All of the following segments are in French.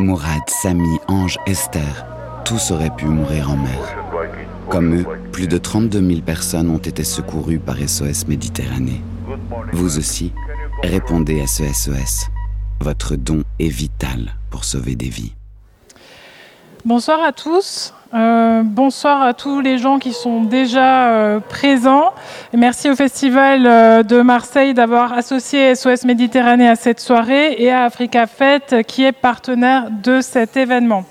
Mourad, Samy, Ange, Esther, tous auraient pu mourir en mer. Comme eux, plus de 32 000 personnes ont été secourues par SOS Méditerranée. Vous aussi, répondez à ce SOS. Votre don est vital pour sauver des vies. Bonsoir à tous. Euh, bonsoir à tous les gens qui sont déjà euh, présents. merci au Festival euh, de Marseille d'avoir associé SOS Méditerranée à cette soirée et à Africa Fête qui est partenaire de cet événement.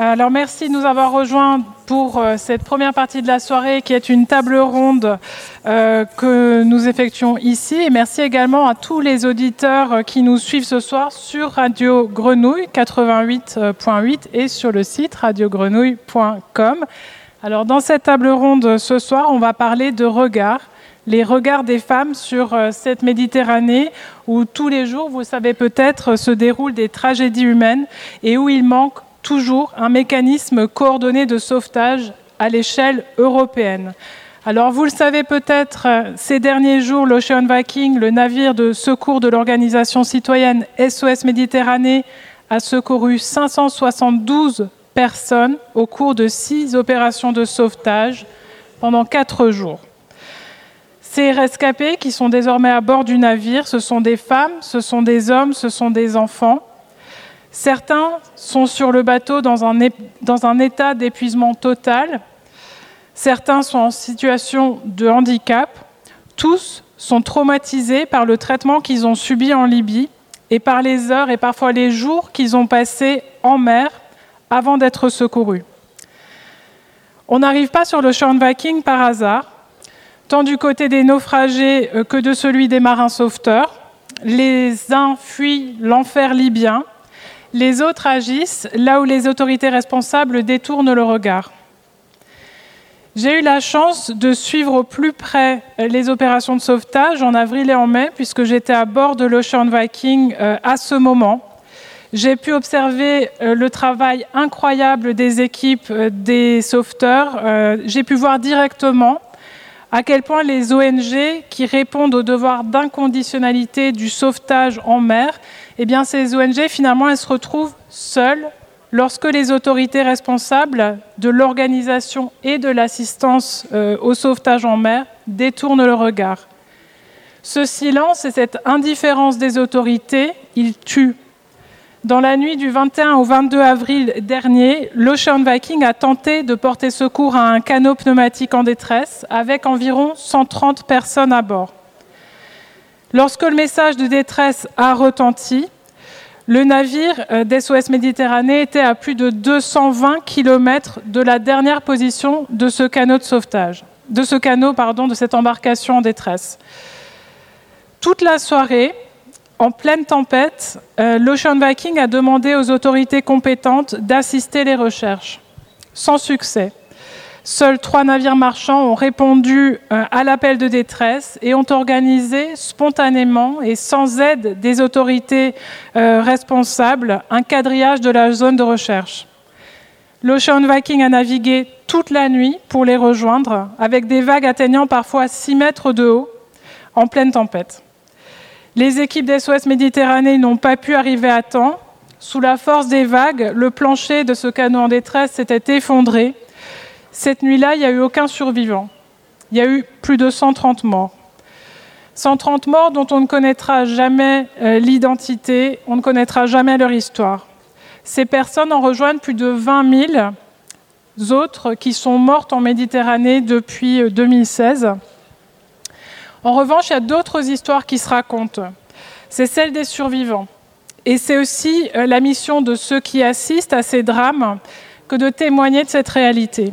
Alors merci de nous avoir rejoints pour euh, cette première partie de la soirée qui est une table ronde euh, que nous effectuons ici. Et merci également à tous les auditeurs euh, qui nous suivent ce soir sur Radio Grenouille 88.8 et sur le site radiogrenouille.com. Alors dans cette table ronde ce soir, on va parler de regard les regards des femmes sur cette Méditerranée où tous les jours, vous savez peut-être, se déroulent des tragédies humaines et où il manque toujours un mécanisme coordonné de sauvetage à l'échelle européenne. Alors vous le savez peut-être, ces derniers jours, l'Ocean Viking, le navire de secours de l'organisation citoyenne SOS Méditerranée, a secouru 572 personnes au cours de six opérations de sauvetage pendant quatre jours. Ces rescapés qui sont désormais à bord du navire, ce sont des femmes, ce sont des hommes, ce sont des enfants. Certains sont sur le bateau dans un, état d'épuisement total. Certains sont en situation de handicap. Tous sont traumatisés par le traitement qu'ils ont subi en Libye et par les heures et parfois les jours qu'ils ont passés en mer avant d'être secourus. On n'arrive pas sur le Viking par hasard, tant du côté des naufragés euh, que de celui des marins sauveteurs. Les uns fuient l'enfer libyen, les autres agissent là où les autorités responsables détournent le regard. J'ai eu la chance de suivre au plus près les opérations de sauvetage en avril et en mai, puisque j'étais à bord de l'Ocean Viking euh, à ce moment. J'ai pu observer euh, le travail incroyable des équipes euh, des sauveteurs. J'ai pu voir directement à quel point les ONG qui répondent au devoir d'inconditionnalité du sauvetage en mer eh bien, ces ONG, finalement, elles se retrouvent seules lorsque les autorités responsables de l'organisation et de l'assistance euh, au sauvetage en mer détournent le regard. Ce silence et cette indifférence des autorités, ils tuent. Dans la nuit du 21 au 22 avril dernier, l'Ocean Viking a tenté de porter secours à un canot pneumatique en détresse avec environ 130 personnes à bord. Lorsque le message de détresse a retenti, le navire euh, d'SOS Méditerranée était à plus de 220 km de la dernière position de ce canot de sauvetage, de ce canot, de cette embarcation en détresse. Toute la soirée, en pleine tempête, euh, l'Ocean Viking a demandé aux autorités compétentes d'assister les recherches, sans succès. Seuls trois navires marchands ont répondu euh, à l'appel de détresse et ont organisé spontanément et sans aide des autorités euh, responsables un quadrillage de la zone de recherche. L'Ocean Viking a navigué toute la nuit pour les rejoindre, avec des vagues atteignant parfois 6 mètres de haut, en pleine tempête. Les équipes d'SOS Méditerranée n'ont pas pu arriver à temps. Sous la force des vagues, le plancher de ce canot en détresse s'était effondré cette nuit-là, il n'y a eu aucun survivant. Il y a eu plus de 130 morts. 130 morts dont on ne connaîtra jamais euh, l'identité, on ne connaîtra jamais leur histoire. Ces personnes en rejoignent plus de 20 000 autres qui sont mortes en Méditerranée depuis 2016. Euh, en revanche, il y a d'autres histoires qui se racontent. C'est celle des survivants. Et c'est aussi euh, la mission de ceux qui assistent à ces drames que de témoigner de cette réalité.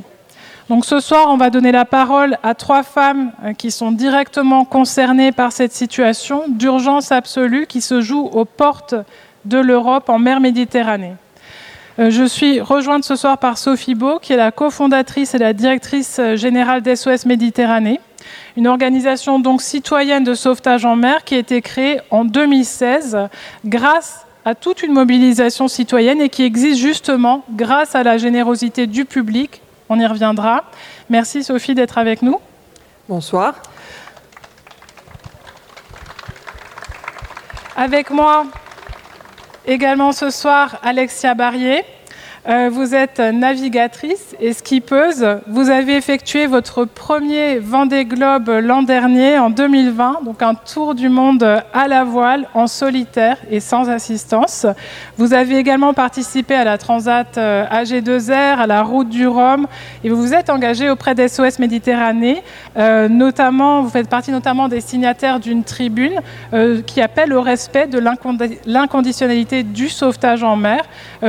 Donc ce soir, on va donner la parole à trois femmes euh, qui sont directement concernées par cette situation d'urgence absolue qui se joue aux portes de l'Europe en mer Méditerranée. Euh, je suis rejointe ce soir par Sophie Beau, qui est la cofondatrice et la directrice euh, générale d'SOS Méditerranée, une organisation donc citoyenne de sauvetage en mer qui a été créée en 2016 grâce à toute une mobilisation citoyenne et qui existe justement grâce à la générosité du public on y reviendra. Merci Sophie d'être avec nous. Bonsoir. Avec moi, Également ce soir, Alexia Barrier. Euh, vous êtes navigatrice et skippeuse. Vous avez effectué votre premier Vendée Globe l'an dernier, en 2020, donc un tour du monde à la voile, en solitaire et sans assistance. Vous avez également participé à la Transat euh, AG2R, à la Route du Rhum, et vous vous êtes engagé auprès d'SOS Méditerranée. Euh, notamment, vous faites partie notamment des signataires d'une tribune qui appelle au respect de l'inconditionnalité du sauvetage en mer,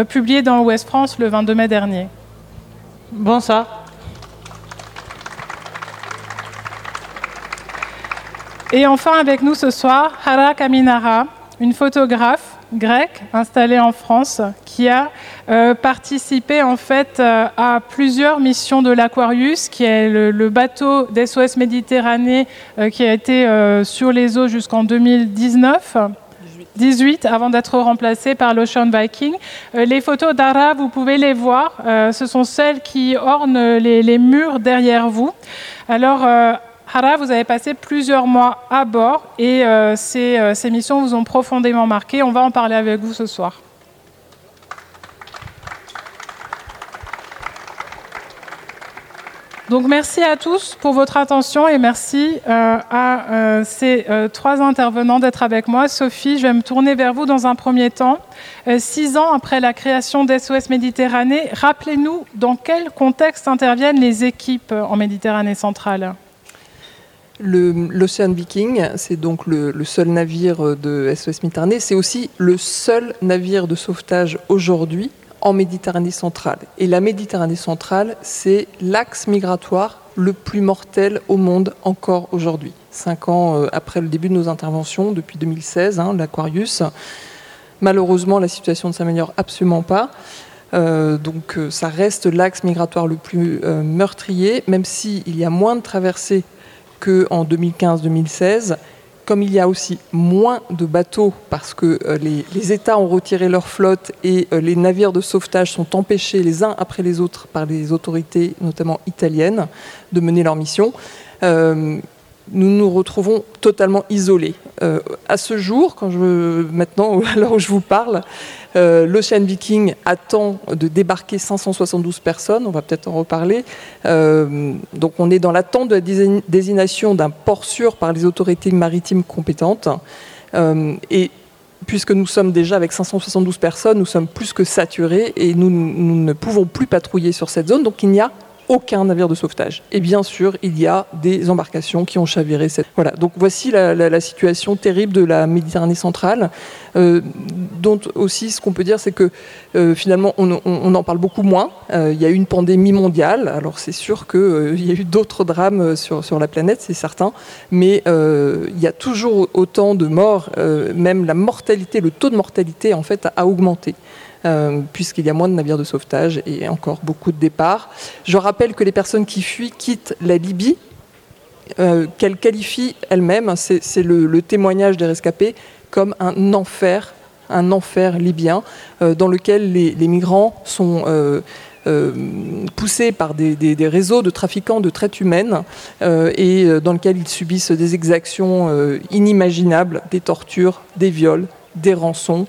publiée dans Ouest France le 22 mai dernier. Bonsoir. Et enfin avec nous ce soir, Hara Kaminara, une photographe grecque installée en France qui a euh, participé en fait euh, à plusieurs missions de l'Aquarius, qui est le, bateau d'SOS Méditerranée euh, qui a été sur les eaux jusqu'en 2019. 18 avant d'être remplacé par l'Ocean Viking. Euh, les photos d'Ara, vous pouvez les voir. Euh, ce sont celles qui ornent les, murs derrière vous. Alors, euh, Hara, vous avez passé plusieurs mois à bord et ces, ces missions vous ont profondément marqué. On va en parler avec vous ce soir. Donc merci à tous pour votre attention et merci euh, à euh, ces euh, trois intervenants d'être avec moi. Sophie, je vais me tourner vers vous dans un premier temps. six ans après la création d'SOS Méditerranée, rappelez-nous dans quel contexte interviennent les équipes en Méditerranée centrale L'Océan Viking, c'est donc le, le, seul navire de SOS Méditerranée. C'est aussi le seul navire de sauvetage aujourd'hui en Méditerranée centrale. Et la Méditerranée centrale, c'est l'axe migratoire le plus mortel au monde encore aujourd'hui. Cinq ans euh, après le début de nos interventions, depuis 2016, hein, l'Aquarius. Malheureusement, la situation ne s'améliore absolument pas. Euh, donc euh, ça reste l'axe migratoire le plus meurtrier, même s'il y a moins de traversées qu'en 2015-2016 comme il y a aussi moins de bateaux parce que euh, les, États ont retiré leur flotte et euh, les navires de sauvetage sont empêchés les uns après les autres par les autorités, notamment italiennes, de mener leur mission, euh, nous nous retrouvons totalement isolés. à ce jour, maintenant, à l'heure où je vous parle, euh, L'Ocean Viking attend de débarquer 572 personnes, on va peut-être en reparler. Euh, donc on est dans l'attente de la désignation d'un port sûr par les autorités maritimes compétentes. Euh, et puisque nous sommes déjà avec 572 personnes, nous sommes plus que saturés et nous, nous ne pouvons plus patrouiller sur cette zone. Donc il n'y a aucun navire de sauvetage. Et bien sûr, il y a des embarcations qui ont chaviré cette. Voilà. Donc voici la, situation terrible de la Méditerranée centrale, euh, dont aussi ce qu'on peut dire, c'est que euh, finalement on, en parle beaucoup moins. Euh, il y a eu une pandémie mondiale. Alors c'est sûr qu'il y a eu d'autres drames sur, sur la planète, c'est certain, mais il y a toujours autant de morts. même la mortalité, le taux de mortalité en fait a augmenté. Euh, puisqu'il y a moins de navires de sauvetage et encore beaucoup de départs. Je rappelle que les personnes qui fuient quittent la Libye, euh, qu'elle qualifie elle-même, c'est le, témoignage des rescapés, comme un enfer, un enfer libyen, euh, dans lequel les, migrants sont poussés par des, des, réseaux de trafiquants de traite humaine et dans lequel ils subissent des exactions inimaginables, des tortures, des viols, des rançons.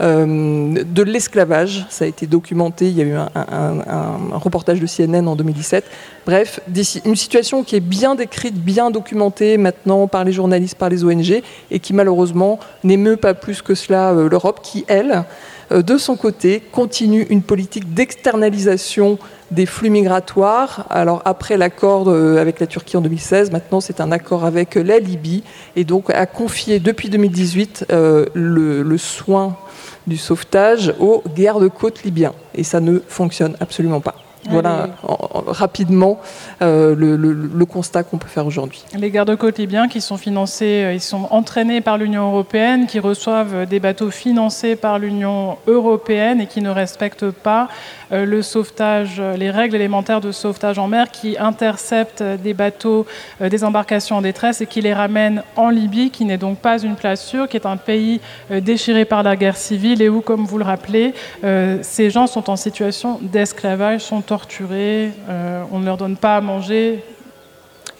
Euh, de l'esclavage. Ça a été documenté, il y a eu un, reportage de CNN en 2017. Bref, une situation qui est bien décrite, bien documentée maintenant par les journalistes, par les ONG, et qui malheureusement n'émeut pas plus que cela euh, l'Europe, qui, elle, de son côté, continue une politique d'externalisation des flux migratoires. Alors après l'accord avec la Turquie en 2016, maintenant c'est un accord avec la Libye et donc a confié depuis 2018 le, le, soin du sauvetage aux gardes-côtes libyens. Et ça ne fonctionne absolument pas. Voilà rapidement euh, le, constat qu'on peut faire aujourd'hui. Les gardes-côtes libyens qui sont financés, euh, ils sont entraînés par l'Union européenne, qui reçoivent des bateaux financés par l'Union européenne et qui ne respectent pas le sauvetage, les règles élémentaires de sauvetage en mer, qui interceptent des bateaux, des embarcations en détresse et qui les ramènent en Libye, qui n'est donc pas une place sûre, qui est un pays déchiré par la guerre civile et où, comme vous le rappelez, ces gens sont en situation d'esclavage, sont torturés, euh, on ne leur donne pas à manger.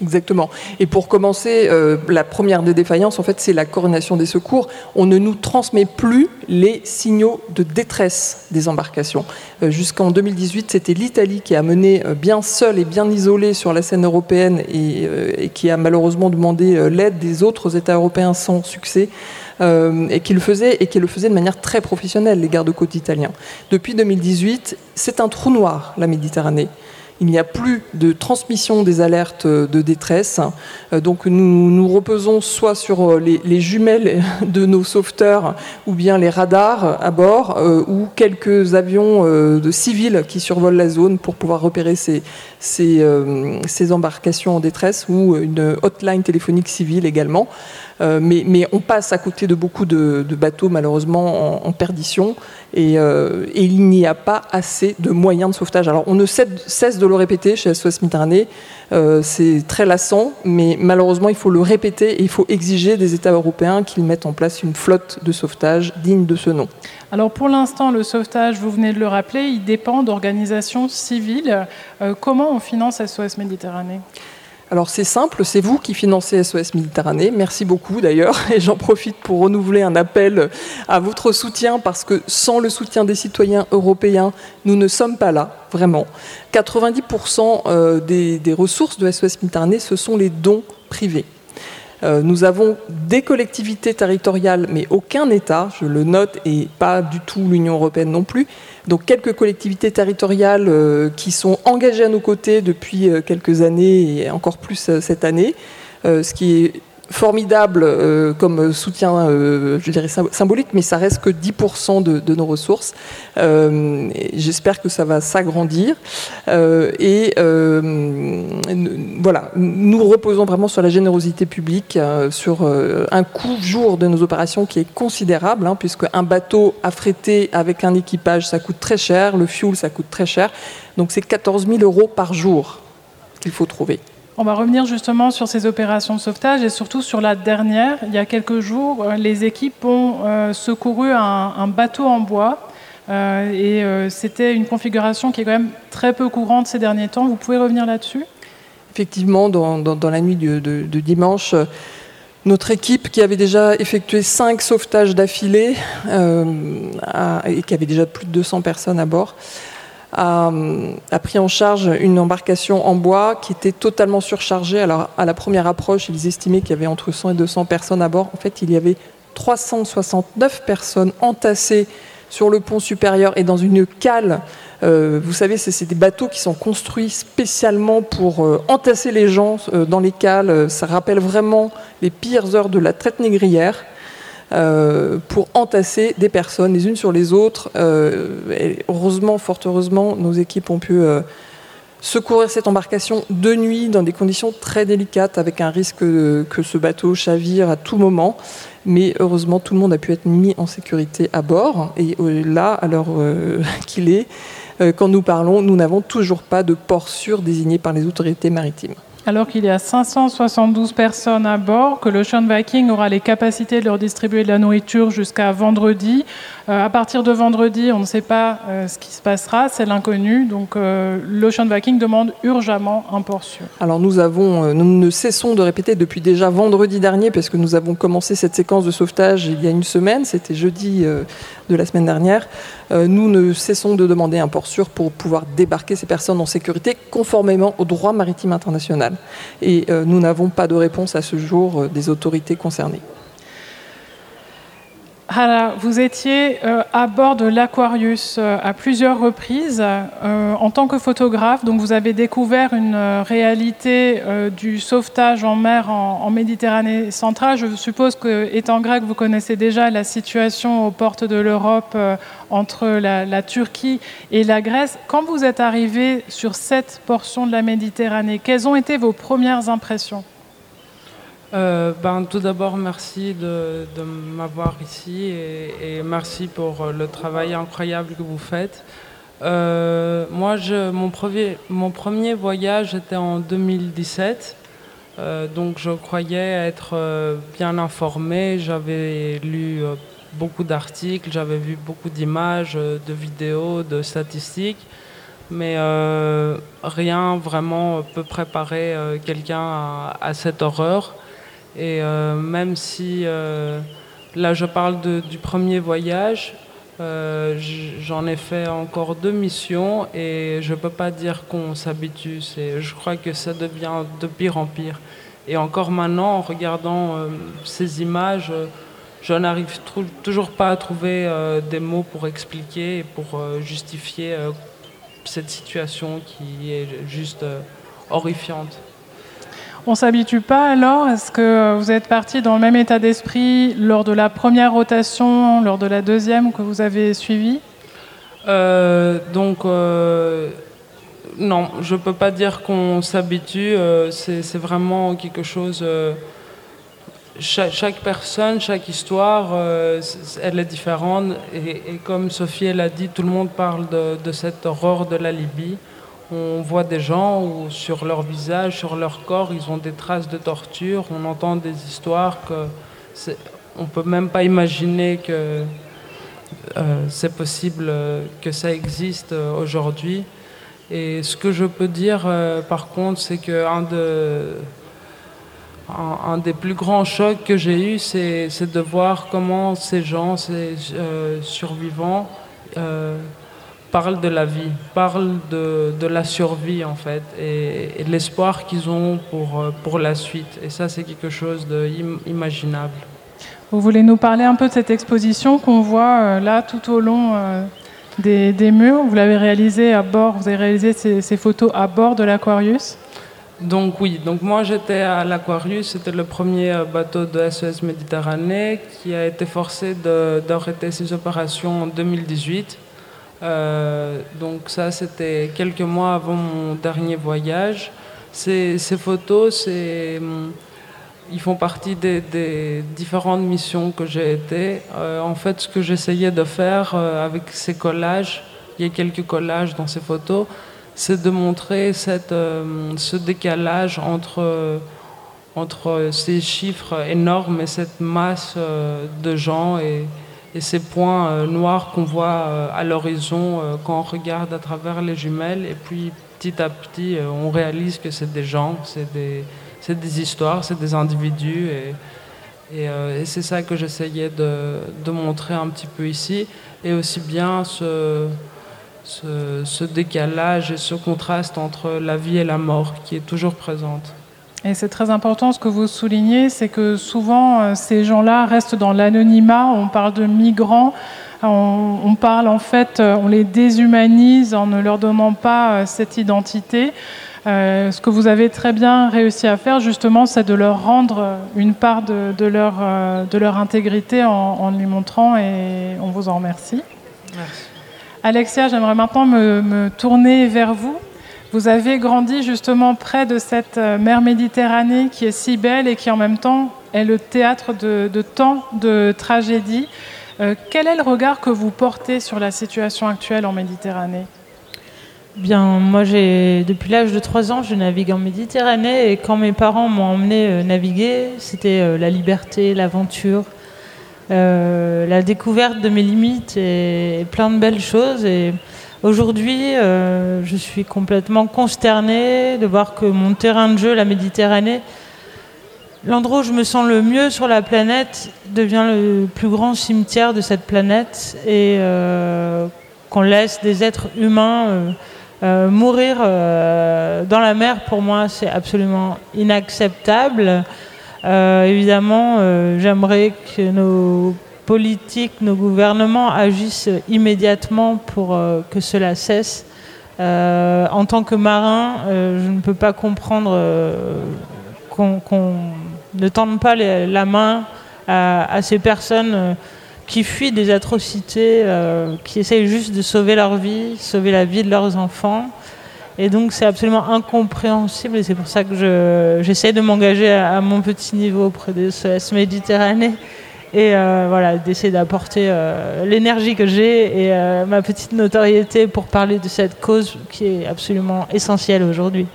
Exactement. Et pour commencer, euh, la première des défaillances, en fait, c'est la coordination des secours. On ne nous transmet plus les signaux de détresse des embarcations. Euh, jusqu'en 2018, c'était l'Italie qui a mené euh, bien seule et bien isolée sur la scène européenne et, et qui a malheureusement demandé l'aide des autres États européens sans succès. et qui le faisait et qui le faisait de manière très professionnelle, les gardes-côtes italiens. Depuis 2018, c'est un trou noir, la Méditerranée il n'y a plus de transmission des alertes de détresse. Euh, donc nous nous reposons soit sur euh, les, jumelles de nos sauveteurs ou bien les radars à bord euh, ou quelques avions de civils qui survolent la zone pour pouvoir repérer ces, ces, embarcations en détresse ou une hotline téléphonique civile également. mais, on passe à côté de beaucoup de, bateaux malheureusement en, perdition et, et il n'y a pas assez de moyens de sauvetage. Alors on ne cesse de le répéter chez SOS Méditerranée. Euh, c'est très lassant, mais malheureusement, il faut le répéter et il faut exiger des États européens qu'ils mettent en place une flotte de sauvetage digne de ce nom. Alors pour l'instant, le sauvetage, vous venez de le rappeler, il dépend d'organisations civiles. Euh, comment on finance SOS Méditerranée? Alors c'est simple, c'est vous qui financez SOS Méditerranée. Merci beaucoup d'ailleurs. Et j'en profite pour renouveler un appel à votre soutien parce que sans le soutien des citoyens européens, nous ne sommes pas là, vraiment. 90% euh, des, ressources de SOS Méditerranée, ce sont les dons privés. Euh, nous avons des collectivités territoriales, mais aucun État, je le note, et pas du tout l'Union européenne non plus, donc quelques collectivités territoriales euh, qui sont engagées à nos côtés depuis euh, quelques années et encore plus cette année, ce qui est formidable euh, comme soutien, euh, je dirais symbolique, mais ça reste que 10% de, nos ressources. Euh, J'espère que ça va s'agrandir. Et voilà, nous reposons vraiment sur la générosité publique, sur un coût jour de nos opérations qui est considérable, hein, puisque un bateau affrété avec un équipage, ça coûte très cher, le fuel, ça coûte très cher. Donc c'est 14 000 euros par jour qu'il faut trouver. On va revenir justement sur ces opérations de sauvetage et surtout sur la dernière. Il y a quelques jours, euh, les équipes ont euh, secouru un, bateau en bois. Euh, et c'était une configuration qui est quand même très peu courante ces derniers temps. Vous pouvez revenir là-dessus? Effectivement, dans, la nuit de, dimanche, notre équipe, qui avait déjà effectué cinq sauvetages d'affilée et qui avait déjà plus de 200 personnes à bord, a, pris en charge une embarcation en bois qui était totalement surchargée. Alors, à la première approche, ils estimaient qu'il y avait entre 100 et 200 personnes à bord. En fait, il y avait 369 personnes entassées sur le pont supérieur et dans une cale. Euh, vous savez, c'est des bateaux qui sont construits spécialement pour euh, entasser les gens euh, dans les cales. Ça rappelle vraiment les pires heures de la traite négrière. Euh, pour entasser des personnes les unes sur les autres. Euh, heureusement, fort heureusement, nos équipes ont pu euh, secourir cette embarcation de nuit dans des conditions très délicates avec un risque que ce bateau chavire à tout moment. Mais heureusement, tout le monde a pu être mis en sécurité à bord. Et là, à l'heure qu'il est, quand nous parlons, nous n'avons toujours pas de port sûr désigné par les autorités maritimes alors qu'il y a 572 personnes à bord, que l'Ocean Viking aura les capacités de leur distribuer de la nourriture jusqu'à vendredi. Euh, à partir de vendredi, on ne sait pas euh, ce qui se passera, c'est l'inconnu. Donc euh, l'Ocean Viking demande urgemment un port sûr. Alors nous avons, nous ne cessons de répéter depuis déjà vendredi dernier, parce que nous avons commencé cette séquence de sauvetage il y a une semaine, c'était jeudi de la semaine dernière. nous ne cessons de demander un port sûr pour pouvoir débarquer ces personnes en sécurité conformément au droit maritime international et euh, nous n'avons pas de réponse à ce jour euh, des autorités concernées. vous étiez euh, à bord de l'Aquarius à plusieurs reprises en tant que photographe. Donc, vous avez découvert une réalité du sauvetage en mer en, Méditerranée centrale. Je suppose que, étant grec, vous connaissez déjà la situation aux portes de l'Europe entre la, Turquie et la Grèce. Quand vous êtes arrivé sur cette portion de la Méditerranée, quelles ont été vos premières impressions euh, ben, tout d'abord, merci de, m'avoir ici et, merci pour le travail incroyable que vous faites. Euh, moi, je, mon, premier, mon premier voyage était en 2017. Euh, donc je croyais être bien informé, j'avais lu beaucoup d'articles, j'avais vu beaucoup d'images, euh, de vidéos, de statistiques. mais rien vraiment peut préparer quelqu'un à, cette horreur. Et même si là je parle du premier voyage, j'en ai fait encore deux missions et je ne peux pas dire qu'on s'habitue. Je crois que ça devient de pire en pire. Et encore maintenant, en regardant euh, ces images, euh, je n'arrive toujours pas à trouver euh, des mots pour expliquer et pour justifier cette situation qui est juste horrifiante. On s'habitue pas alors Est-ce que vous êtes parti dans le même état d'esprit lors de la première rotation, lors de la deuxième que vous avez suivie? Donc non, je ne peux pas dire qu'on s'habitue. Euh, c'est vraiment quelque chose. Euh, chaque, personne, chaque histoire, euh, elle est différente. Et, comme Sophie l'a dit, tout le monde parle de, cette horreur de la Libye. On voit des gens où sur leur visage, sur leur corps, ils ont des traces de torture. On entend des histoires que on peut même pas imaginer que c'est possible que ça existe aujourd'hui. Et ce que je peux dire, euh, par contre, c'est qu'un de, un, des plus grands chocs que j'ai eu, c'est, de voir comment ces gens, ces euh, survivants, euh, parlent de la vie, parlent de, la survie, en fait, et, de l'espoir qu'ils ont pour, pour la suite. Et ça, c'est quelque chose d'imaginable. Vous voulez nous parler un peu de cette exposition qu'on voit là tout au long des, murs? Vous l'avez réalisé à bord, vous avez réalisé ces, photos à bord de l'Aquarius? Donc oui, donc moi j'étais à l'Aquarius, c'était le premier euh, bateau de SES Méditerranée qui a été forcé d'arrêter ses opérations en 2018. Euh, donc ça c'était quelques mois avant mon dernier voyage. Ces, ces photos, hum, ils font partie des, différentes missions que j'ai été. Euh, en fait, ce que j'essayais de faire avec ces collages, il y a quelques collages dans ces photos, c'est de montrer cette, euh, ce décalage entre, entre ces chiffres énormes et cette masse de gens et, et ces points noirs qu'on voit à l'horizon quand on regarde à travers les jumelles. Et puis, petit à petit, on réalise que c'est des gens, c'est des des histoires, c'est des individus. Et, euh, et, c'est ça que j'essayais de, de, montrer un petit peu ici. Et aussi bien ce, ce, ce, décalage et ce contraste entre la vie et la mort qui est toujours présente. Et c'est très important ce que vous soulignez, c'est que souvent euh, ces gens-là restent dans l'anonymat. On parle de migrants. On, on, parle en fait, euh, on les déshumanise en ne leur donnant pas cette identité. Euh, ce que vous avez très bien réussi à faire, justement, c'est de leur rendre une part de, leur, euh, de leur, intégrité en, lui montrant et on vous en remercie. Merci. Alexia, j'aimerais maintenant me, tourner vers vous. Vous avez grandi justement près de cette euh, mer Méditerranée qui est si belle et qui en même temps est le théâtre de, tant de tragédies. quel est le regard que vous portez sur la situation actuelle en Méditerranée? Bien, moi, j'ai depuis l'âge de 3 ans, je navigue en Méditerranée et quand mes parents m'ont emmené euh, naviguer, c'était euh, la liberté, l'aventure, euh, la découverte de mes limites et, plein de belles choses. Et aujourd'hui, je suis complètement consternée de voir que mon terrain de jeu, la Méditerranée, l'endroit où je me sens le mieux sur la planète, devient le plus grand cimetière de cette planète et qu'on laisse des êtres humains euh, mourir euh, dans la mer, pour moi, c'est absolument inacceptable. Euh, évidemment, j'aimerais que nos politiques, nos gouvernements agissent immédiatement pour que cela cesse. en tant que marin, je ne peux pas comprendre qu'on ne tende pas la main à, ces personnes qui fuient des atrocités, euh, qui essayent juste de sauver leur vie, sauver la vie de leurs enfants. Et donc c'est absolument incompréhensible et c'est pour ça que j'essaie de m'engager à, mon petit niveau auprès des SOS Méditerranée et euh, voilà, d'essayer d'apporter euh, l'énergie que j'ai et ma petite notoriété pour parler de cette cause qui est absolument essentielle aujourd'hui.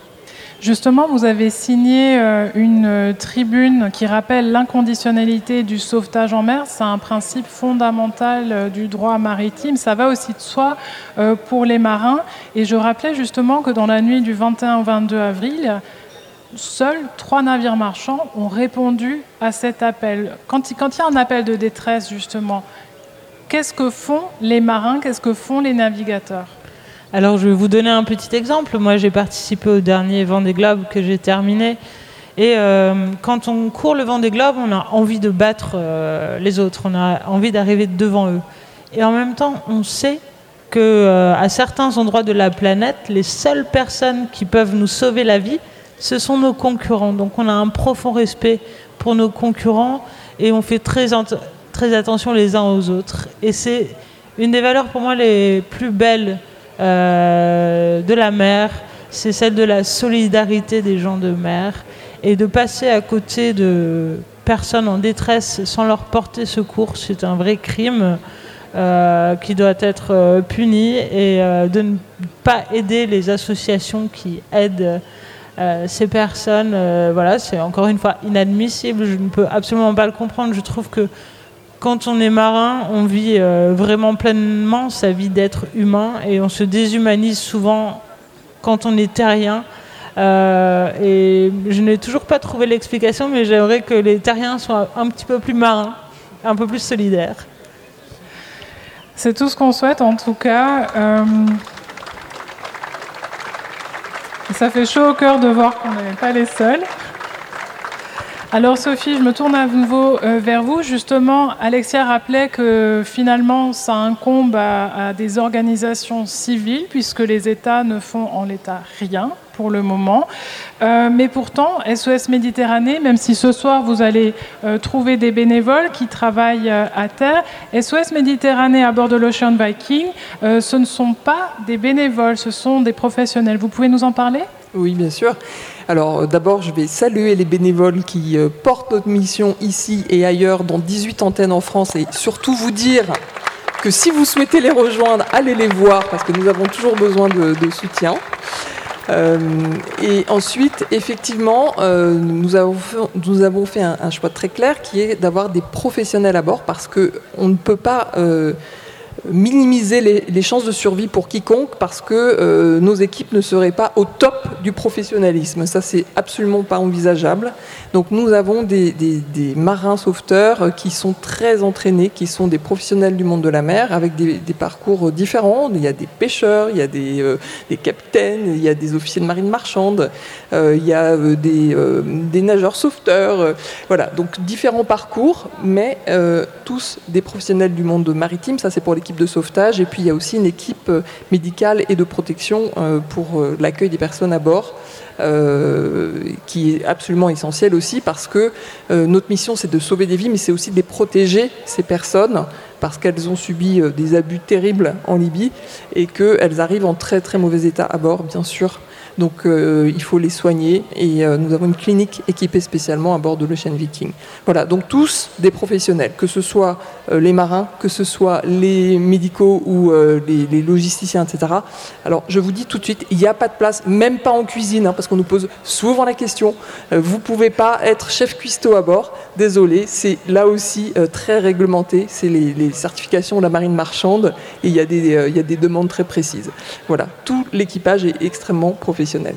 Justement, vous avez signé euh, une tribune qui rappelle l'inconditionnalité du sauvetage en mer. C'est un principe fondamental euh, du droit maritime. Ça va aussi de soi euh, pour les marins. Et je rappelais justement que dans la nuit du 21 au 22 avril, seuls trois navires marchands ont répondu à cet appel. Quand il y a un appel de détresse, justement, qu'est-ce que font les marins, qu'est-ce que font les navigateurs? Alors je vais vous donner un petit exemple. Moi j'ai participé au dernier Vendée Globe que j'ai terminé. Et euh, quand on court le Vendée Globe, on a envie de battre euh, les autres, on a envie d'arriver devant eux. Et en même temps, on sait que euh, à certains endroits de la planète, les seules personnes qui peuvent nous sauver la vie, ce sont nos concurrents. Donc on a un profond respect pour nos concurrents et on fait très, très attention les uns aux autres. Et c'est une des valeurs pour moi les plus belles euh, de la mer, c'est celle de la solidarité des gens de mer et de passer à côté de personnes en détresse sans leur porter secours, c'est un vrai crime euh, qui doit être euh, puni et de ne pas aider les associations qui aident ces personnes. voilà, c'est encore une fois inadmissible. Je ne peux absolument pas le comprendre. Je trouve que quand on est marin, on vit euh, vraiment pleinement sa vie d'être humain et on se déshumanise souvent quand on est terrien. Euh, et je n'ai toujours pas trouvé l'explication, mais j'aimerais que les terriens soient un petit peu plus marins, un peu plus solidaires. C'est tout ce qu'on souhaite en tout cas. Euh, ça fait chaud au cœur de voir qu'on n'est pas les seuls. Alors Sophie, je me tourne à nouveau euh, vers vous. Justement, Alexia rappelait que finalement, ça incombe à, des organisations civiles, puisque les États ne font en l'état rien pour le moment. Euh, mais pourtant, SOS Méditerranée, même si ce soir vous allez euh, trouver des bénévoles qui travaillent à terre, SOS Méditerranée à bord de l'Ocean Viking, ce ne sont pas des bénévoles, ce sont des professionnels. Vous pouvez nous en parler? Oui, bien sûr. Alors euh, d'abord, je vais saluer les bénévoles qui euh, portent notre mission ici et ailleurs dans 18 antennes en France et surtout vous dire que si vous souhaitez les rejoindre, allez les voir parce que nous avons toujours besoin de, soutien. Euh, et ensuite, effectivement, nous, avons fait, nous, avons fait, un, choix très clair qui est d'avoir des professionnels à bord parce qu'on ne peut pas minimiser les, chances de survie pour quiconque parce que euh, nos équipes ne seraient pas au top du professionnalisme. Ça, c'est absolument pas envisageable. Donc, nous avons des, marins sauveteurs qui sont très entraînés, qui sont des professionnels du monde de la mer avec des, parcours différents. Il y a des pêcheurs, il y a des, euh, capitaines, il y a des officiers de marine marchande, euh, il y a des, nageurs sauveteurs. voilà, donc différents parcours, mais tous des professionnels du monde maritime. Ça, c'est pour l'équipe de sauvetage. Et puis il y a aussi une équipe euh, médicale et de protection euh, pour euh, l'accueil des personnes à bord. qui est absolument essentielle aussi parce que notre mission c'est de sauver des vies mais c'est aussi de protéger ces personnes parce qu'elles ont subi des abus terribles en Libye et qu'elles arrivent en très très mauvais état à bord bien sûr donc il faut les soigner et nous avons une clinique équipée spécialement à bord de l'Ocean Viking. Voilà, donc tous des professionnels, que ce soit les marins, que ce soit les médicaux ou les, logisticiens, etc. Alors je vous dis tout de suite, il n'y a pas de place, même pas en cuisine, hein, parce qu'on nous pose souvent la question. vous ne pouvez pas être chef cuistot à bord. Désolé, c'est là aussi très réglementé. C'est les, certifications de la marine marchande et il y a des demandes très précises. Voilà, tout l'équipage est extrêmement professionnel.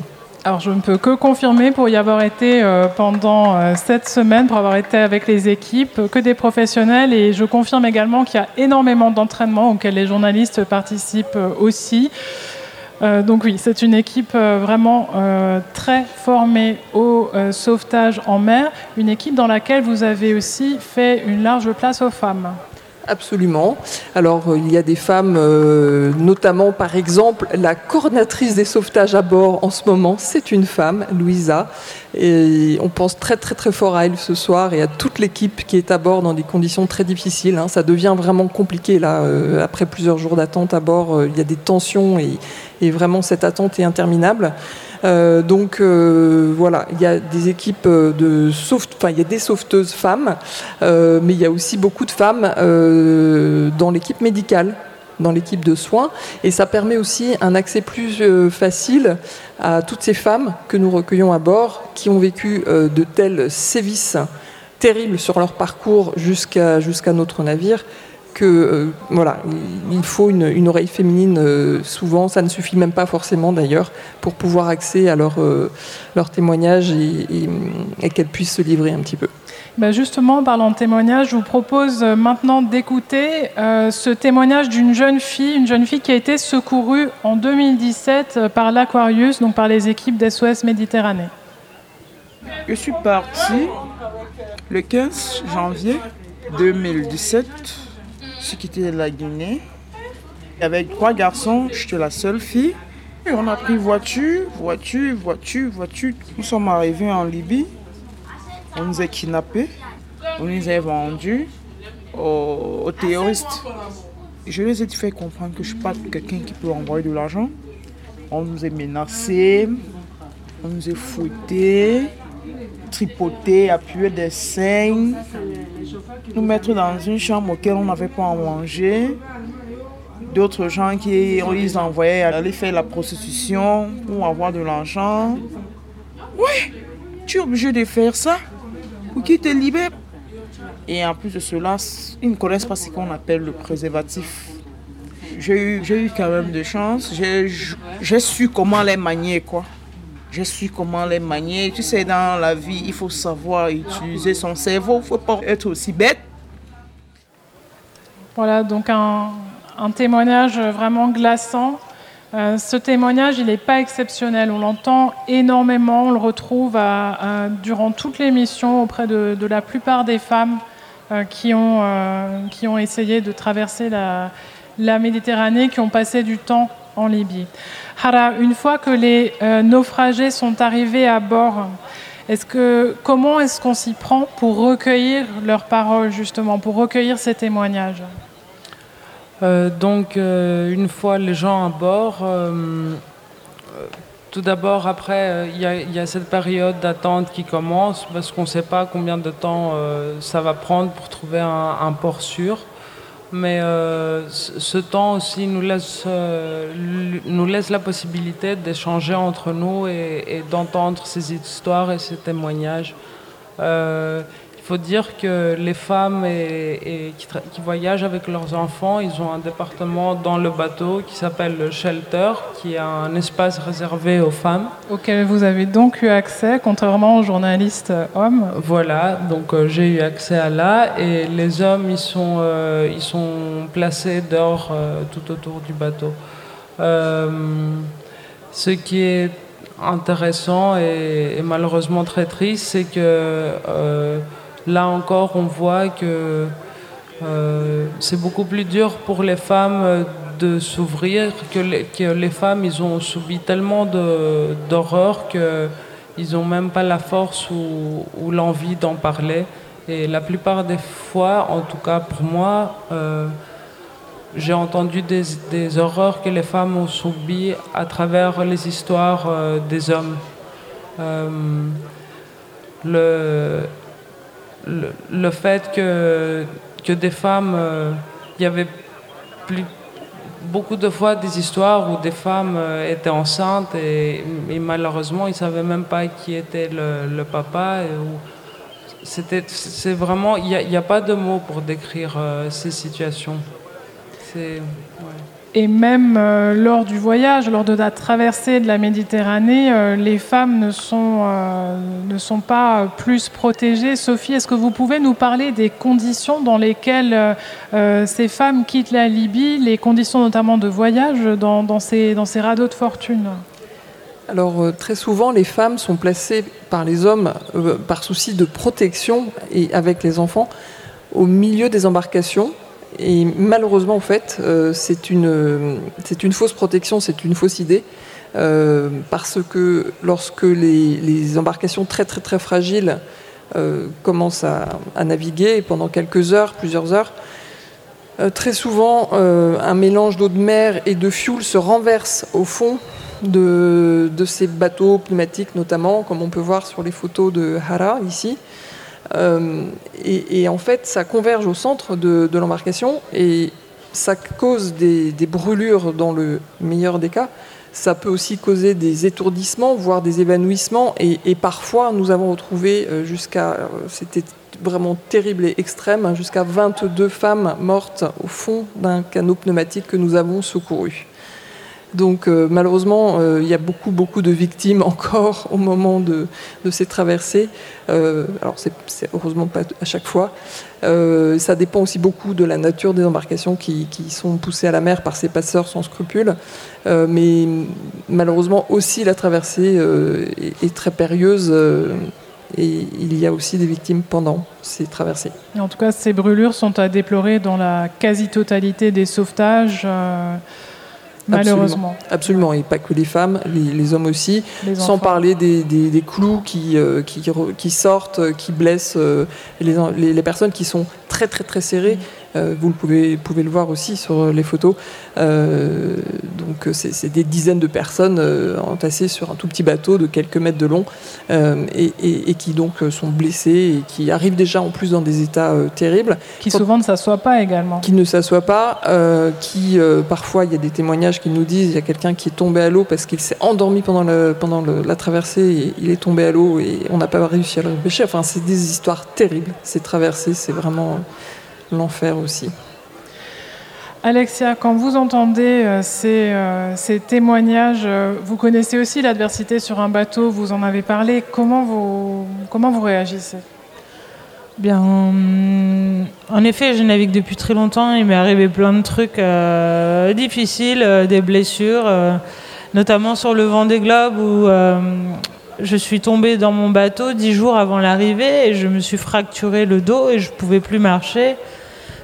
Alors je ne peux que confirmer pour y avoir été euh, pendant euh, cette semaine, pour avoir été avec les équipes, que des professionnels et je confirme également qu'il y a énormément d'entraînements auxquels les journalistes participent euh, aussi. donc oui, c'est une équipe vraiment très formée au sauvetage en mer, une équipe dans laquelle vous avez aussi fait une large place aux femmes. Absolument. Alors, euh, il y a des femmes, euh, notamment par exemple, la coordinatrice des sauvetages à bord en ce moment, c'est une femme, Louisa. Et on pense très très très fort à elle ce soir et à toute l'équipe qui est à bord dans des conditions très difficiles. Hein. Ça devient vraiment compliqué là, euh, après plusieurs jours d'attente à bord. il y a des tensions et, et vraiment cette attente est interminable. Euh, donc euh, voilà, il y a des équipes de sauve, enfin il y a des sauveteuses femmes, euh, mais il y a aussi beaucoup de femmes dans l'équipe médicale. dans l'équipe de soins. Et ça permet aussi un accès plus euh, facile à toutes ces femmes que nous recueillons à bord, qui ont vécu euh, de tels sévices terribles sur leur parcours jusqu'à notre navire que euh, voilà, il faut une, oreille féminine souvent, ça ne suffit même pas forcément d'ailleurs, pour pouvoir accéder à leur, leur témoignage et, et qu'elles puissent se livrer un petit peu. Ben justement, en parlant de témoignage, je vous propose euh, maintenant d'écouter euh, ce témoignage d'une jeune fille, une jeune fille qui a été secourue en 2017 euh, par l'Aquarius, donc par les équipes d'SOS Méditerranée. Je suis partie le 15 janvier 2017, ce qui était la Guinée. Avec trois garçons, j'étais la seule fille. Et on a pris voiture, voiture, voiture, voiture. Nous sommes arrivés en Libye. On nous a kidnappés, on nous a vendus aux, terroristes. Je les ai fait comprendre que je ne suis pas quelqu'un qui peut envoyer de l'argent. On nous a menacés, on nous a fouettés, tripotés, appuyés des seins, nous mettre dans une chambre auquel on n'avait pas à manger. D'autres gens qui ils envoyaient aller faire la prostitution pour avoir de l'argent. Oui, tu es obligé de faire ça qui te libère. Et en plus de cela, ils ne connaissent pas ce qu'on appelle le préservatif. J'ai eu, quand même de chance. J'ai su comment les manier. J'ai su comment les manier. Tu sais, dans la vie, il faut savoir utiliser son cerveau. Il ne faut pas être aussi bête. Voilà, donc un, témoignage vraiment glaçant euh, ce témoignage, il n'est pas exceptionnel. On l'entend énormément, on le retrouve durant toute l'émission auprès de, la plupart des femmes euh, euh, qui ont essayé de traverser la, Méditerranée, qui ont passé du temps en Libye. Hara, une fois que les naufragés sont arrivés à bord, comment est-ce qu'on s'y prend pour recueillir leurs paroles, justement, pour recueillir ces témoignages? Euh, donc, euh, une fois les gens à bord, euh, tout d'abord, après, il y, a cette période d'attente qui commence parce qu'on ne sait pas combien de temps ça va prendre pour trouver un, port sûr. Mais ce temps aussi nous laisse, nous laisse la possibilité d'échanger entre nous et, d'entendre ces histoires et ces témoignages. Il faut dire que les femmes et, qui, voyagent avec leurs enfants, ils ont un département dans le bateau qui s'appelle le shelter, qui est un espace réservé aux femmes. Auquel vous avez donc eu accès, contrairement aux journalistes hommes Voilà, donc euh, j'ai eu accès à là. Et les hommes, ils sont, euh, ils sont placés dehors euh, tout autour du bateau. ce qui est intéressant et, et malheureusement très triste, c'est que Là encore, on voit que euh, c'est beaucoup plus dur pour les femmes euh, de s'ouvrir, que, les, femmes, ils ont subi tellement d'horreur qu'ils n'ont même pas la force ou, l'envie d'en parler. Et la plupart des fois, en tout cas pour moi, euh, j'ai entendu des, horreurs que les femmes ont subies à travers les histoires des hommes. le, le, fait que, que des femmes, euh, il y avait beaucoup de fois des histoires où des femmes euh, étaient enceintes et, malheureusement ils ne savaient même pas qui était le, papa. c'était, c'est vraiment, il n'y a, pas de mots pour décrire euh, ces situations. Et même euh, lors du voyage, lors de la traversée de la Méditerranée, euh, les femmes ne sont, euh, ne sont pas plus protégées. Sophie, est-ce que vous pouvez nous parler des conditions dans lesquelles ces femmes quittent la Libye, les conditions notamment de voyage dans, dans, ces, dans ces radeaux de fortune? Alors très souvent, les femmes sont placées par les hommes par souci de protection et avec les enfants au milieu des embarcations et malheureusement, en fait, euh, c'est une, une fausse protection, c'est une fausse idée. Euh, parce que lorsque les, embarcations très très très fragiles euh, commencent à, naviguer pendant quelques heures, plusieurs heures, très souvent un mélange d'eau de mer et de fioul se renverse au fond de, de, ces bateaux pneumatiques notamment, comme on peut voir sur les photos de Hara ici. Euh, et, en fait, ça converge au centre de, l'embarcation et ça cause des, brûlures dans le meilleur des cas. Ça peut aussi causer des étourdissements, voire des évanouissements. Et, parfois, nous avons retrouvé jusqu'à, c'était vraiment terrible et extrême, hein, jusqu'à 22 femmes mortes au fond d'un canot pneumatique que nous avons secouru. Donc euh, malheureusement, euh, il y a beaucoup, beaucoup de victimes encore au moment de, ces traversées. Euh, alors c'est heureusement pas à chaque fois. ça dépend aussi beaucoup de la nature des embarcations qui, sont poussées à la mer par ces passeurs sans scrupules. mais malheureusement aussi la traversée est, très périlleuse. et il y a aussi des victimes pendant ces traversées. En tout cas, ces brûlures sont à déplorer dans la quasi-totalité des sauvetages. Malheureusement. Absolument. et pas que les femmes, les, hommes aussi, sans parler des, clous qui, euh, qui, qui, sortent, qui blessent euh, les, les, personnes qui sont très très très serrées. Euh, vous le pouvez, pouvez, le voir aussi sur les photos. Euh, donc c'est des dizaines de personnes euh, entassées sur un tout petit bateau de quelques mètres de long et, qui donc sont blessées et qui arrivent déjà en plus dans des états terribles. Qui souvent ne s'assoient pas également. Qui ne s'assoient pas, qui parfois il y a des témoignages qui nous disent il y a quelqu'un qui est tombé à l'eau parce qu'il s'est endormi pendant, le, pendant la traversée et il est tombé à l'eau et on n'a pas réussi à le repêcher. Enfin c'est des histoires terribles. Ces traversées, c'est vraiment l'enfer aussi. Alexia, quand vous entendez euh, euh, ces, témoignages, euh, vous connaissez aussi l'adversité sur un bateau, vous en avez parlé. Comment vous, comment vous réagissez? Bien, en effet, je navigue depuis très longtemps. Il m'est arrivé plein de trucs difficiles, des blessures, notamment sur le vent des globes où je suis tombée dans mon bateau dix jours avant l'arrivée et je me suis fracturé le dos et je ne pouvais plus marcher.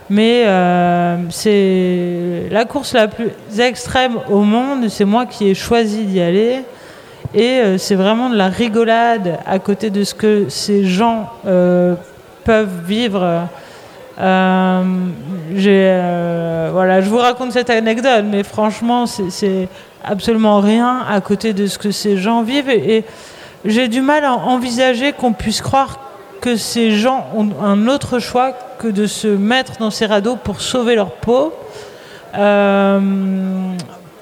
Mais euh, c'est la course la plus extrême au monde. C'est moi qui ai choisi d'y aller. Et euh, c'est vraiment de la rigolade à côté de ce que ces gens euh, peuvent vivre. voilà, je vous raconte cette anecdote, mais franchement, c'est absolument rien à côté de ce que ces gens vivent. Et, j'ai du mal à envisager qu'on puisse croire que ces gens ont un autre choix que de se mettre dans ces radeaux pour sauver leur peau. Euh,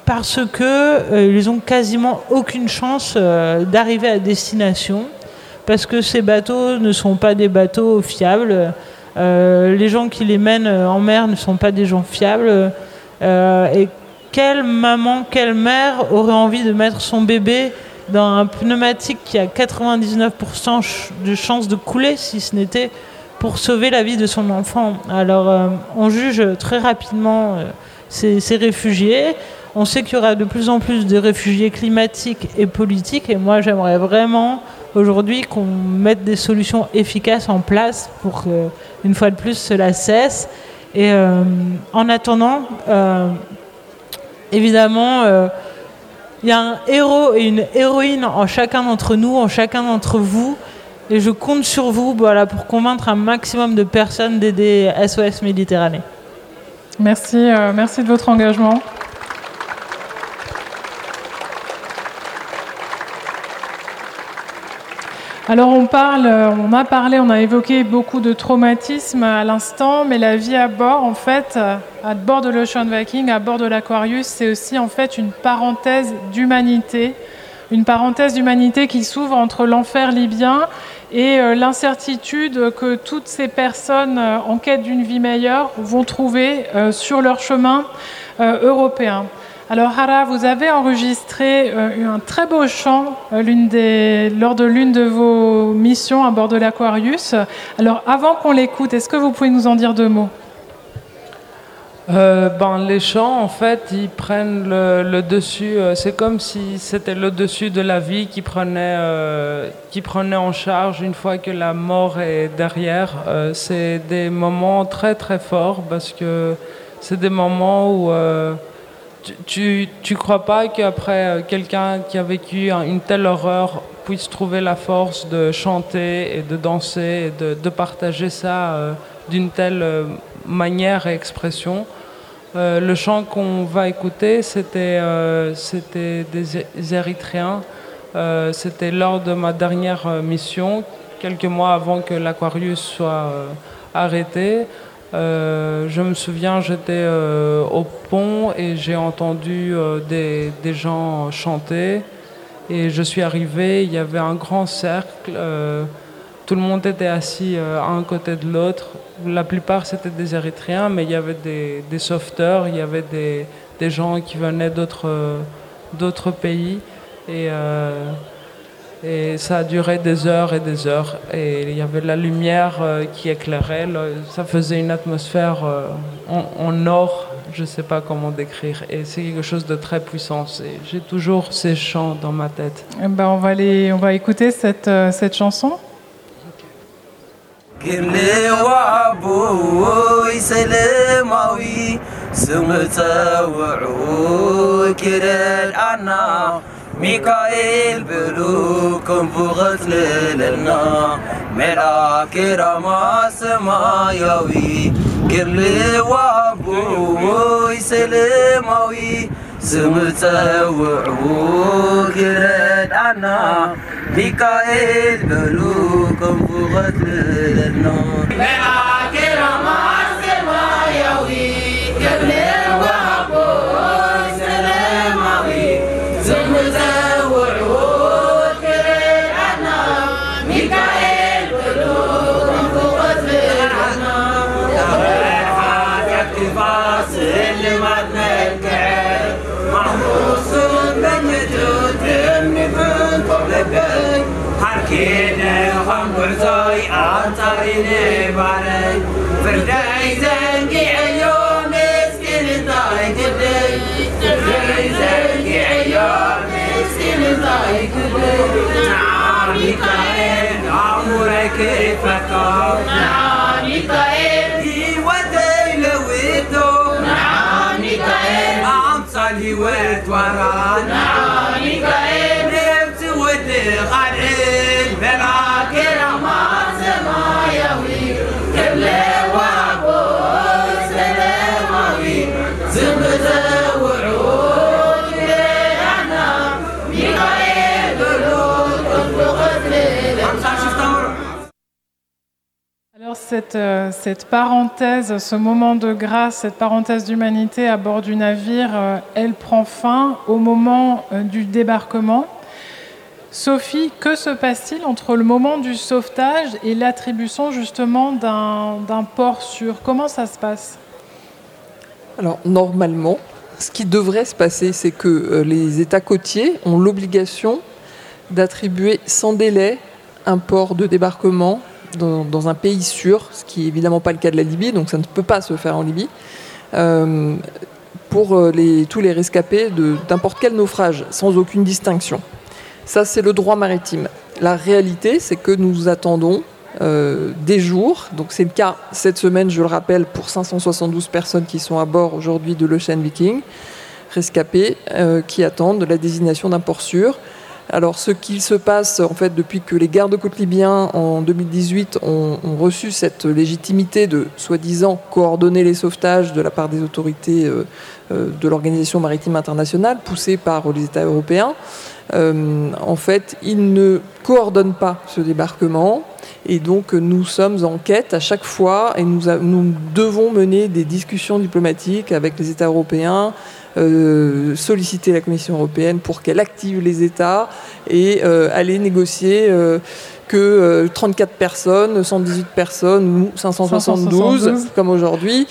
parce que euh, ils ont quasiment aucune chance euh, d'arriver à destination parce que ces bateaux ne sont pas des bateaux fiables les gens qui les mènent en mer ne sont pas des gens fiables et quelle maman quelle mère aurait envie de mettre son bébé dans un pneumatique qui a 99% de chances de couler si ce n'était pour sauver la vie de son enfant. Alors euh, on juge très rapidement euh, ces, réfugiés. On sait qu'il y aura de plus en plus de réfugiés climatiques et politiques et moi j'aimerais vraiment aujourd'hui qu'on mette des solutions efficaces en place pour que, une fois de plus, cela cesse. Et euh, en attendant, évidemment, il y a un héros et une héroïne en chacun d'entre nous, en chacun d'entre vous. Et je compte sur vous voilà, pour convaincre un maximum de personnes d'aider SOS Méditerranée. Merci, euh, merci de votre engagement. Alors on parle, on a parlé, on a évoqué beaucoup de traumatismes à l'instant, mais la vie à bord, en fait, à bord de l'Ocean Viking, à bord de l'Aquarius, c'est aussi en fait une parenthèse d'humanité, une parenthèse d'humanité qui s'ouvre entre l'enfer libyen et euh, l'incertitude que toutes ces personnes euh, en quête d'une vie meilleure vont trouver euh, sur leur chemin européen. Alors Hara, vous avez enregistré euh, un très beau chant euh, lors de l'une de vos missions à bord de l'Aquarius. Alors avant qu'on l'écoute, est-ce que vous pouvez nous en dire deux mots? Euh, ben, les chants, en fait, ils prennent le, dessus. c'est comme si c'était le dessus de la vie qui prenait, qui prenait en charge une fois que la mort est derrière. c'est des moments très très forts parce que c'est des moments où tu, tu, crois pas qu'après euh, quelqu'un qui a vécu une telle horreur puisse trouver la force de chanter et de danser et de, partager ça euh, d'une telle euh, manière et expression? le chant qu'on va écouter, c'était c'était des Érythréens. c'était lors de ma dernière mission, quelques mois avant que l'Aquarius soit arrêté. Je me souviens, j'étais au pont et j'ai entendu des, des, gens chanter. Et je suis arrivé, il y avait un grand cercle. tout le monde était assis à un côté de l'autre. La plupart, c'était des Érythréens, mais il y avait des, sauveteurs, il y avait des, des gens qui venaient d'autres pays. Et, euh, et ça a duré des heures et des heures. Et il y avait la lumière euh, qui éclairait. Ça faisait une atmosphère euh, en, or, je ne sais pas comment décrire. Et c'est quelque chose de très puissant. J'ai toujours ces chants dans ma tête. Et ben on, va aller, on va écouter cette, euh, cette chanson. Okay. ميكائيل بلوكم بغسل لنا ملاك رما سمايوي كل وابو يسلموي سمتوعو كرد عنا ميكائيل بلوكم بغسل لنا دارين باري فرداي زنقي عيون مسكين ضايق لي فرداي زنقي عيون مسكين ضايق لي نعامي طيب عمرك فكر نعامي طيب هيوتي لويتو نعامي طيب عم صالي وتورا نعامي cette, euh, cette, parenthèse, ce moment de grâce, cette parenthèse d'humanité à bord du navire, euh, elle prend fin au moment euh, du débarquement. Sophie, que se passe-t-il entre le moment du sauvetage et l'attribution justement d'un port sûr? Comment ça se passe? Alors normalement, ce qui devrait se passer, c'est que les États côtiers ont l'obligation d'attribuer sans délai un port de débarquement dans, un pays sûr, ce qui n'est évidemment pas le cas de la Libye, donc ça ne peut pas se faire en Libye, euh, pour euh, tous les rescapés de n'importe quel naufrage, sans aucune distinction. Ça, c'est le droit maritime. La réalité, c'est que nous attendons euh, des jours. Donc c'est le cas cette semaine, je le rappelle, pour 572 personnes qui sont à bord aujourd'hui de l'Ocean Viking, rescapées, euh, qui attendent la désignation d'un port sûr. Alors ce qu'il se passe en fait depuis que les gardes-côtes libyens en 2018 ont, reçu cette légitimité de soi-disant coordonner les sauvetages de la part des autorités euh, de l'Organisation maritime internationale poussée par les États européens, euh, en fait, ils ne coordonnent pas ce débarquement. Et donc, nous sommes en quête à chaque fois et nous devons mener des discussions diplomatiques avec les États européens, euh, solliciter la Commission européenne pour qu'elle active les États et euh, aller négocier que 34 personnes, 118 personnes ou 572, comme aujourd'hui,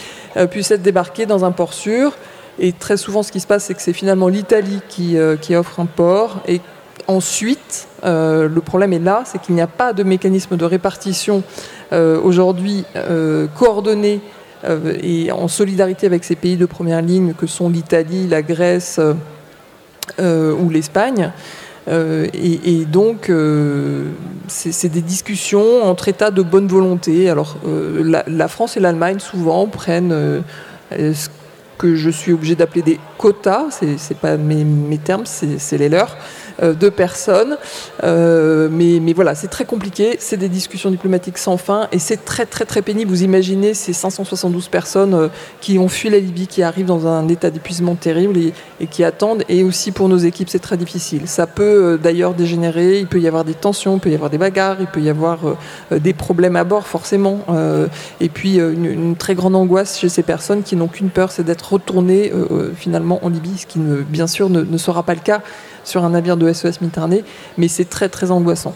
puissent être débarquées dans un port sûr. Et très souvent, ce qui se passe, c'est que c'est finalement l'Italie qui, euh, qui, offre un port. Et ensuite, euh, le problème est là, c'est qu'il n'y a pas de mécanisme de répartition euh, aujourd'hui coordonné et en solidarité avec ces pays de première ligne que sont l'Italie, la Grèce ou l'Espagne. Et, donc, c'est des discussions entre États de bonne volonté. Alors, la, France et l'Allemagne, souvent, prennent que je suis obligé d'appeler des quotas, c'est pas mes, mes termes, c'est les leurs, euh, de personnes. Euh, mais, mais voilà, c'est très compliqué, c'est des discussions diplomatiques sans fin et c'est très très très pénible. Vous imaginez ces 572 personnes euh, qui ont fui la Libye, qui arrivent dans un état d'épuisement terrible et, qui attendent. Et aussi pour nos équipes, c'est très difficile. Ça peut d'ailleurs dégénérer, il peut y avoir des tensions, il peut y avoir des bagarres, il peut y avoir des problèmes à bord forcément. et puis une, très grande angoisse chez ces personnes qui n'ont qu'une peur, c'est d'être retournées finalement en Libye, ce qui bien sûr ne sera pas le cas sur un navire de SOS Méditerranée, mais c'est très très angoissant.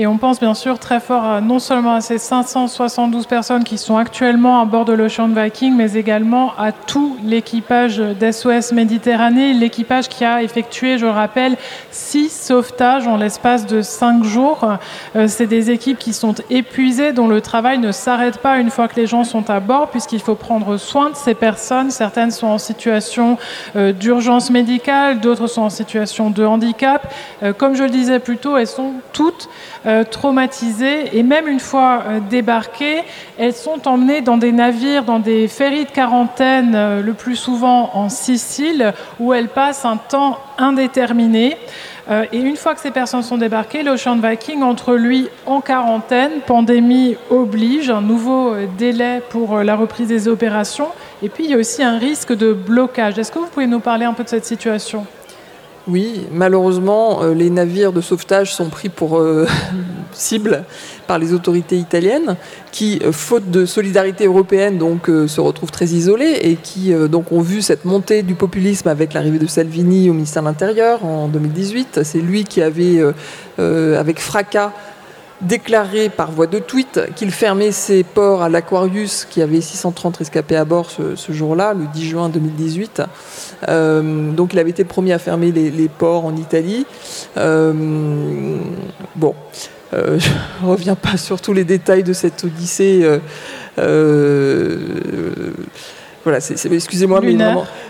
Et on pense bien sûr très fort non seulement à ces 572 personnes qui sont actuellement à bord de l'Ocean Viking, mais également à tout l'équipage d'SOS Méditerranée, l'équipage qui a effectué, je le rappelle, six sauvetages en l'espace de cinq jours. Euh, c'est des équipes qui sont épuisées, dont le travail ne s'arrête pas une fois que les gens sont à bord, puisqu'il faut prendre soin de ces personnes. Certaines sont en situation euh, d'urgence médicale, d'autres sont en situation de handicap. Euh, comme je le disais plus tôt, elles sont toutes euh, traumatisées et même une fois euh, débarquées, elles sont emmenées dans des navires, dans des ferries de quarantaine, euh, le plus souvent en Sicile, où elles passent un temps indéterminé. Et une fois que ces personnes sont débarquées, l'Ocean Viking entre lui en quarantaine, pandémie oblige, un nouveau délai pour la reprise des opérations, et puis il y a aussi un risque de blocage. Est-ce que vous pouvez nous parler un peu de cette situation? Oui, malheureusement, euh, les navires de sauvetage sont pris pour euh, cible par les autorités italiennes, qui, euh, faute de solidarité européenne, donc se retrouvent très isolées et qui donc ont vu cette montée du populisme avec l'arrivée de Salvini au ministère de l'Intérieur en 2018. C'est lui qui avait, avec fracas, déclaré par voie de tweet qu'il fermait ses ports à l'Aquarius, qui avait 630 rescapés à bord ce, jour-là, le 10 juin 2018. Euh, donc il avait été le premier à fermer les, ports en Italie. Euh, bon, euh, je ne reviens pas sur tous les détails de cette odyssée. voilà, excusez-moi, mais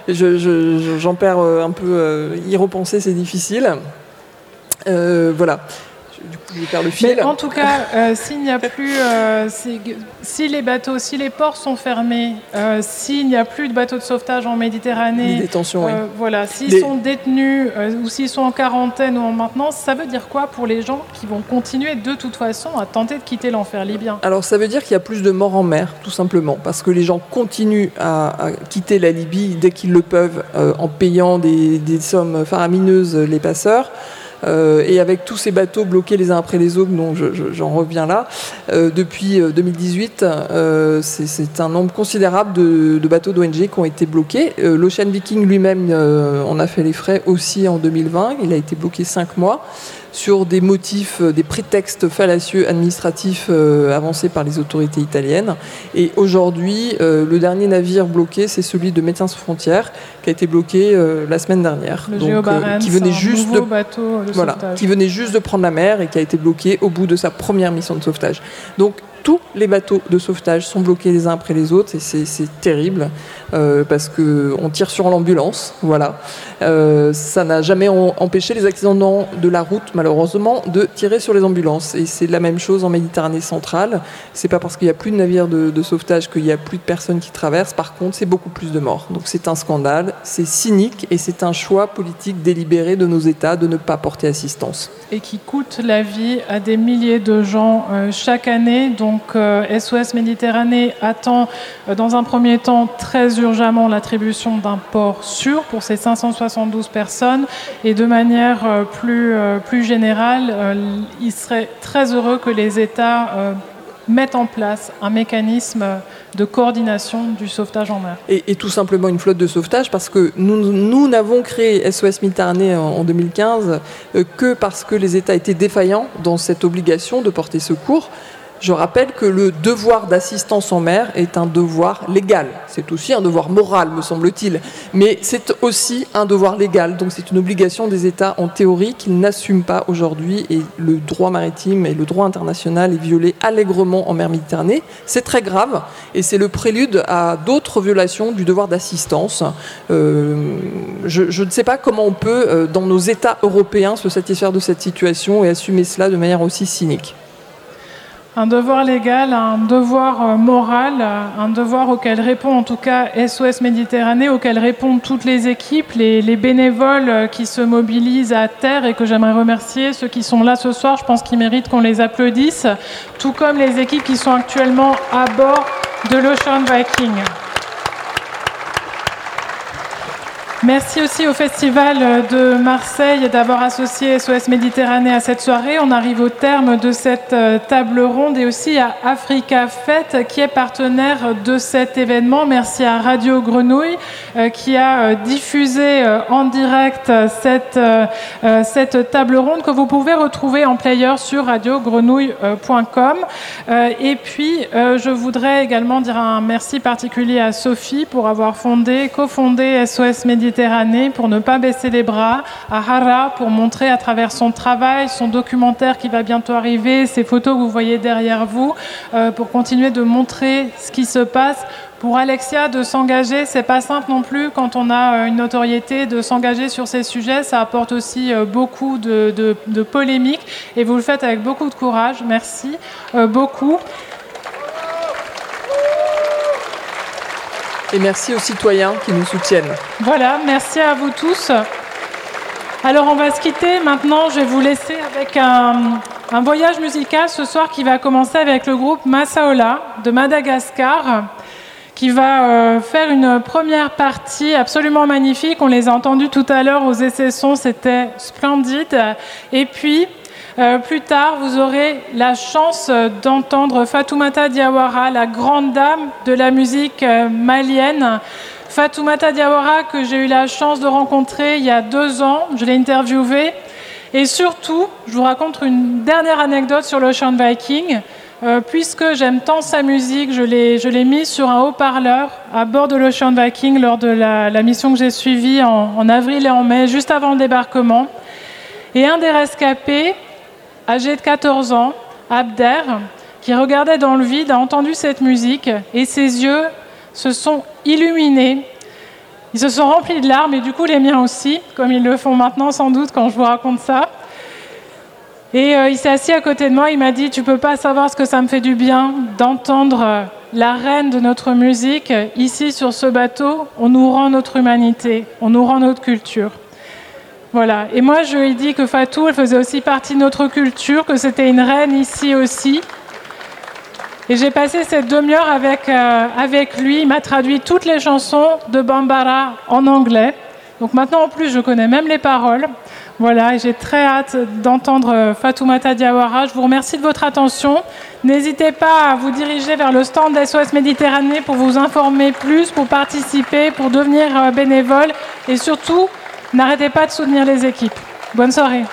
j'en perds un peu. y repenser, c'est difficile. voilà le Mais en tout cas, euh, s'il n'y a plus, euh, si, les bateaux, si les ports sont fermés, euh, s'il n'y a plus de bateaux de sauvetage en Méditerranée, voilà, s'ils sont détenus ou s'ils sont en quarantaine ou en maintenance, ça veut dire quoi pour les gens qui vont continuer de toute façon à tenter de quitter l'enfer libyen? Alors ça veut dire qu'il y a plus de morts en mer, tout simplement, parce que les gens continuent à, quitter la Libye dès qu'ils le peuvent, en payant des, des sommes faramineuses les passeurs. Euh, et avec tous ces bateaux bloqués les uns après les autres, dont j'en reviens là, euh, depuis 2018, euh, c'est un nombre considérable de, de bateaux d'ONG qui ont été bloqués. L'Ocean Viking lui-même en a fait les frais aussi en 2020. Il a été bloqué cinq mois sur des motifs, des prétextes fallacieux administratifs avancés par les autorités italiennes. Et aujourd'hui, le dernier navire bloqué, c'est celui de Médecins sans frontières, qui a été bloqué la semaine dernière. donc, qui venait juste de bateau voilà, qui venait juste de prendre la mer et qui a été bloqué au bout de sa première mission de sauvetage. Donc tous les bateaux de sauvetage sont bloqués les uns après les autres et c'est terrible euh, parce qu'on tire sur l'ambulance. Voilà. Euh, ça n'a jamais empêché les accidents de la route, malheureusement, de tirer sur les ambulances. Et c'est la même chose en Méditerranée centrale. C'est pas parce qu'il n'y a plus de navires de, de sauvetage qu'il n'y a plus de personnes qui traversent. Par contre, c'est beaucoup plus de morts. Donc c'est un scandale, c'est cynique et c'est un choix politique délibéré de nos États de ne pas porter assistance. Et qui coûte la vie à des milliers de gens euh, chaque année. Donc SOS euh, Méditerranée attend euh, dans un premier temps très urgemment l'attribution d'un port sûr pour ces 572 personnes et de manière plus, plus générale, il serait très heureux que les États mettent en place un mécanisme de coordination du sauvetage en mer. Et, tout simplement une flotte de sauvetage parce que nous n'avons créé SOS Méditerranée en, 2015 que parce que les États étaient défaillants dans cette obligation de porter secours. Je rappelle que le devoir d'assistance en mer est un devoir légal. C'est aussi un devoir moral, me semble-t-il. Mais c'est aussi un devoir légal. Donc c'est une obligation des États en théorie qu'ils n'assument pas aujourd'hui. Et le droit maritime et le droit international est violé allègrement en mer Méditerranée. C'est très grave. Et c'est le prélude à d'autres violations du devoir d'assistance. Euh, je, ne sais pas comment on peut, euh, dans nos États européens, se satisfaire de cette situation et assumer cela de manière aussi cynique. Un devoir légal, un devoir euh, moral, euh, un devoir auquel répond en tout cas SOS Méditerranée, auquel répondent toutes les équipes, les, les, bénévoles euh, qui se mobilisent à terre et que j'aimerais remercier, ceux qui sont là ce soir, je pense qu'ils méritent qu'on les applaudisse, tout comme les équipes qui sont actuellement à bord de l'Ocean Viking. Merci aussi au Festival de Marseille d'avoir associé SOS Méditerranée à cette soirée. On arrive au terme de cette euh, table ronde et aussi à Africa Fête qui est partenaire de cet événement. Merci à Radio Grenouille euh, qui a euh, diffusé en direct cette, cette table ronde que vous pouvez retrouver en player sur radiogrenouille.com. Et puis, je voudrais également dire un merci particulier à Sophie pour avoir fondé, cofondé SOS Méditerranée Méditerranée pour ne pas baisser les bras, à Hara pour montrer à travers son travail, son documentaire qui va bientôt arriver, ces photos que vous voyez derrière vous, euh, pour continuer de montrer ce qui se passe. Pour Alexia, de s'engager, c'est pas simple non plus quand on a euh, une notoriété, de s'engager sur ces sujets. Ça apporte aussi euh, beaucoup de, de, polémiques et vous le faites avec beaucoup de courage. Merci beaucoup. Et merci aux citoyens qui nous soutiennent. Voilà, merci à vous tous. Alors on va se quitter maintenant. Je vais vous laisser avec un, voyage musical ce soir qui va commencer avec le groupe Massaola de Madagascar qui va euh, faire une première partie absolument magnifique. On les a entendus tout à l'heure aux essais sons, c'était splendide. Et puis, euh, plus tard, vous aurez la chance d'entendre Fatoumata Diawara, la grande dame de la musique euh, malienne. Fatoumata Diawara, que j'ai eu la chance de rencontrer il y a deux ans, je l'ai interviewée. Et surtout, je vous raconte une dernière anecdote sur l'Ocean Viking. Euh, puisque j'aime tant sa musique, je l'ai mise sur un haut-parleur à bord de l'Ocean Viking lors de la, mission que j'ai suivie en, en, avril et en mai, juste avant le débarquement. Et un des rescapés âgé de 14 ans, Abder, qui regardait dans le vide, a entendu cette musique et ses yeux se sont illuminés. Ils se sont remplis de larmes et du coup les miens aussi, comme ils le font maintenant sans doute quand je vous raconte ça. Et euh, il s'est assis à côté de moi, il m'a dit Tu peux pas savoir ce que ça me fait du bien d'entendre euh, la reine de notre musique ici sur ce bateau. On nous rend notre humanité, on nous rend notre culture. Voilà. Et moi, je lui ai dit que Fatou, faisait aussi partie de notre culture, que c'était une reine ici aussi. Et j'ai passé cette demi-heure avec, euh, avec lui. Il m'a traduit toutes les chansons de Bambara en anglais. Donc maintenant, en plus, je connais même les paroles. Voilà, et j'ai très hâte d'entendre euh, Fatoumata Diawara. Je vous remercie de votre attention. N'hésitez pas à vous diriger vers le stand d'SOS Méditerranée pour vous informer plus, pour participer, pour devenir euh, bénévole et surtout N'arrêtez pas de soutenir les équipes. Bonne soirée.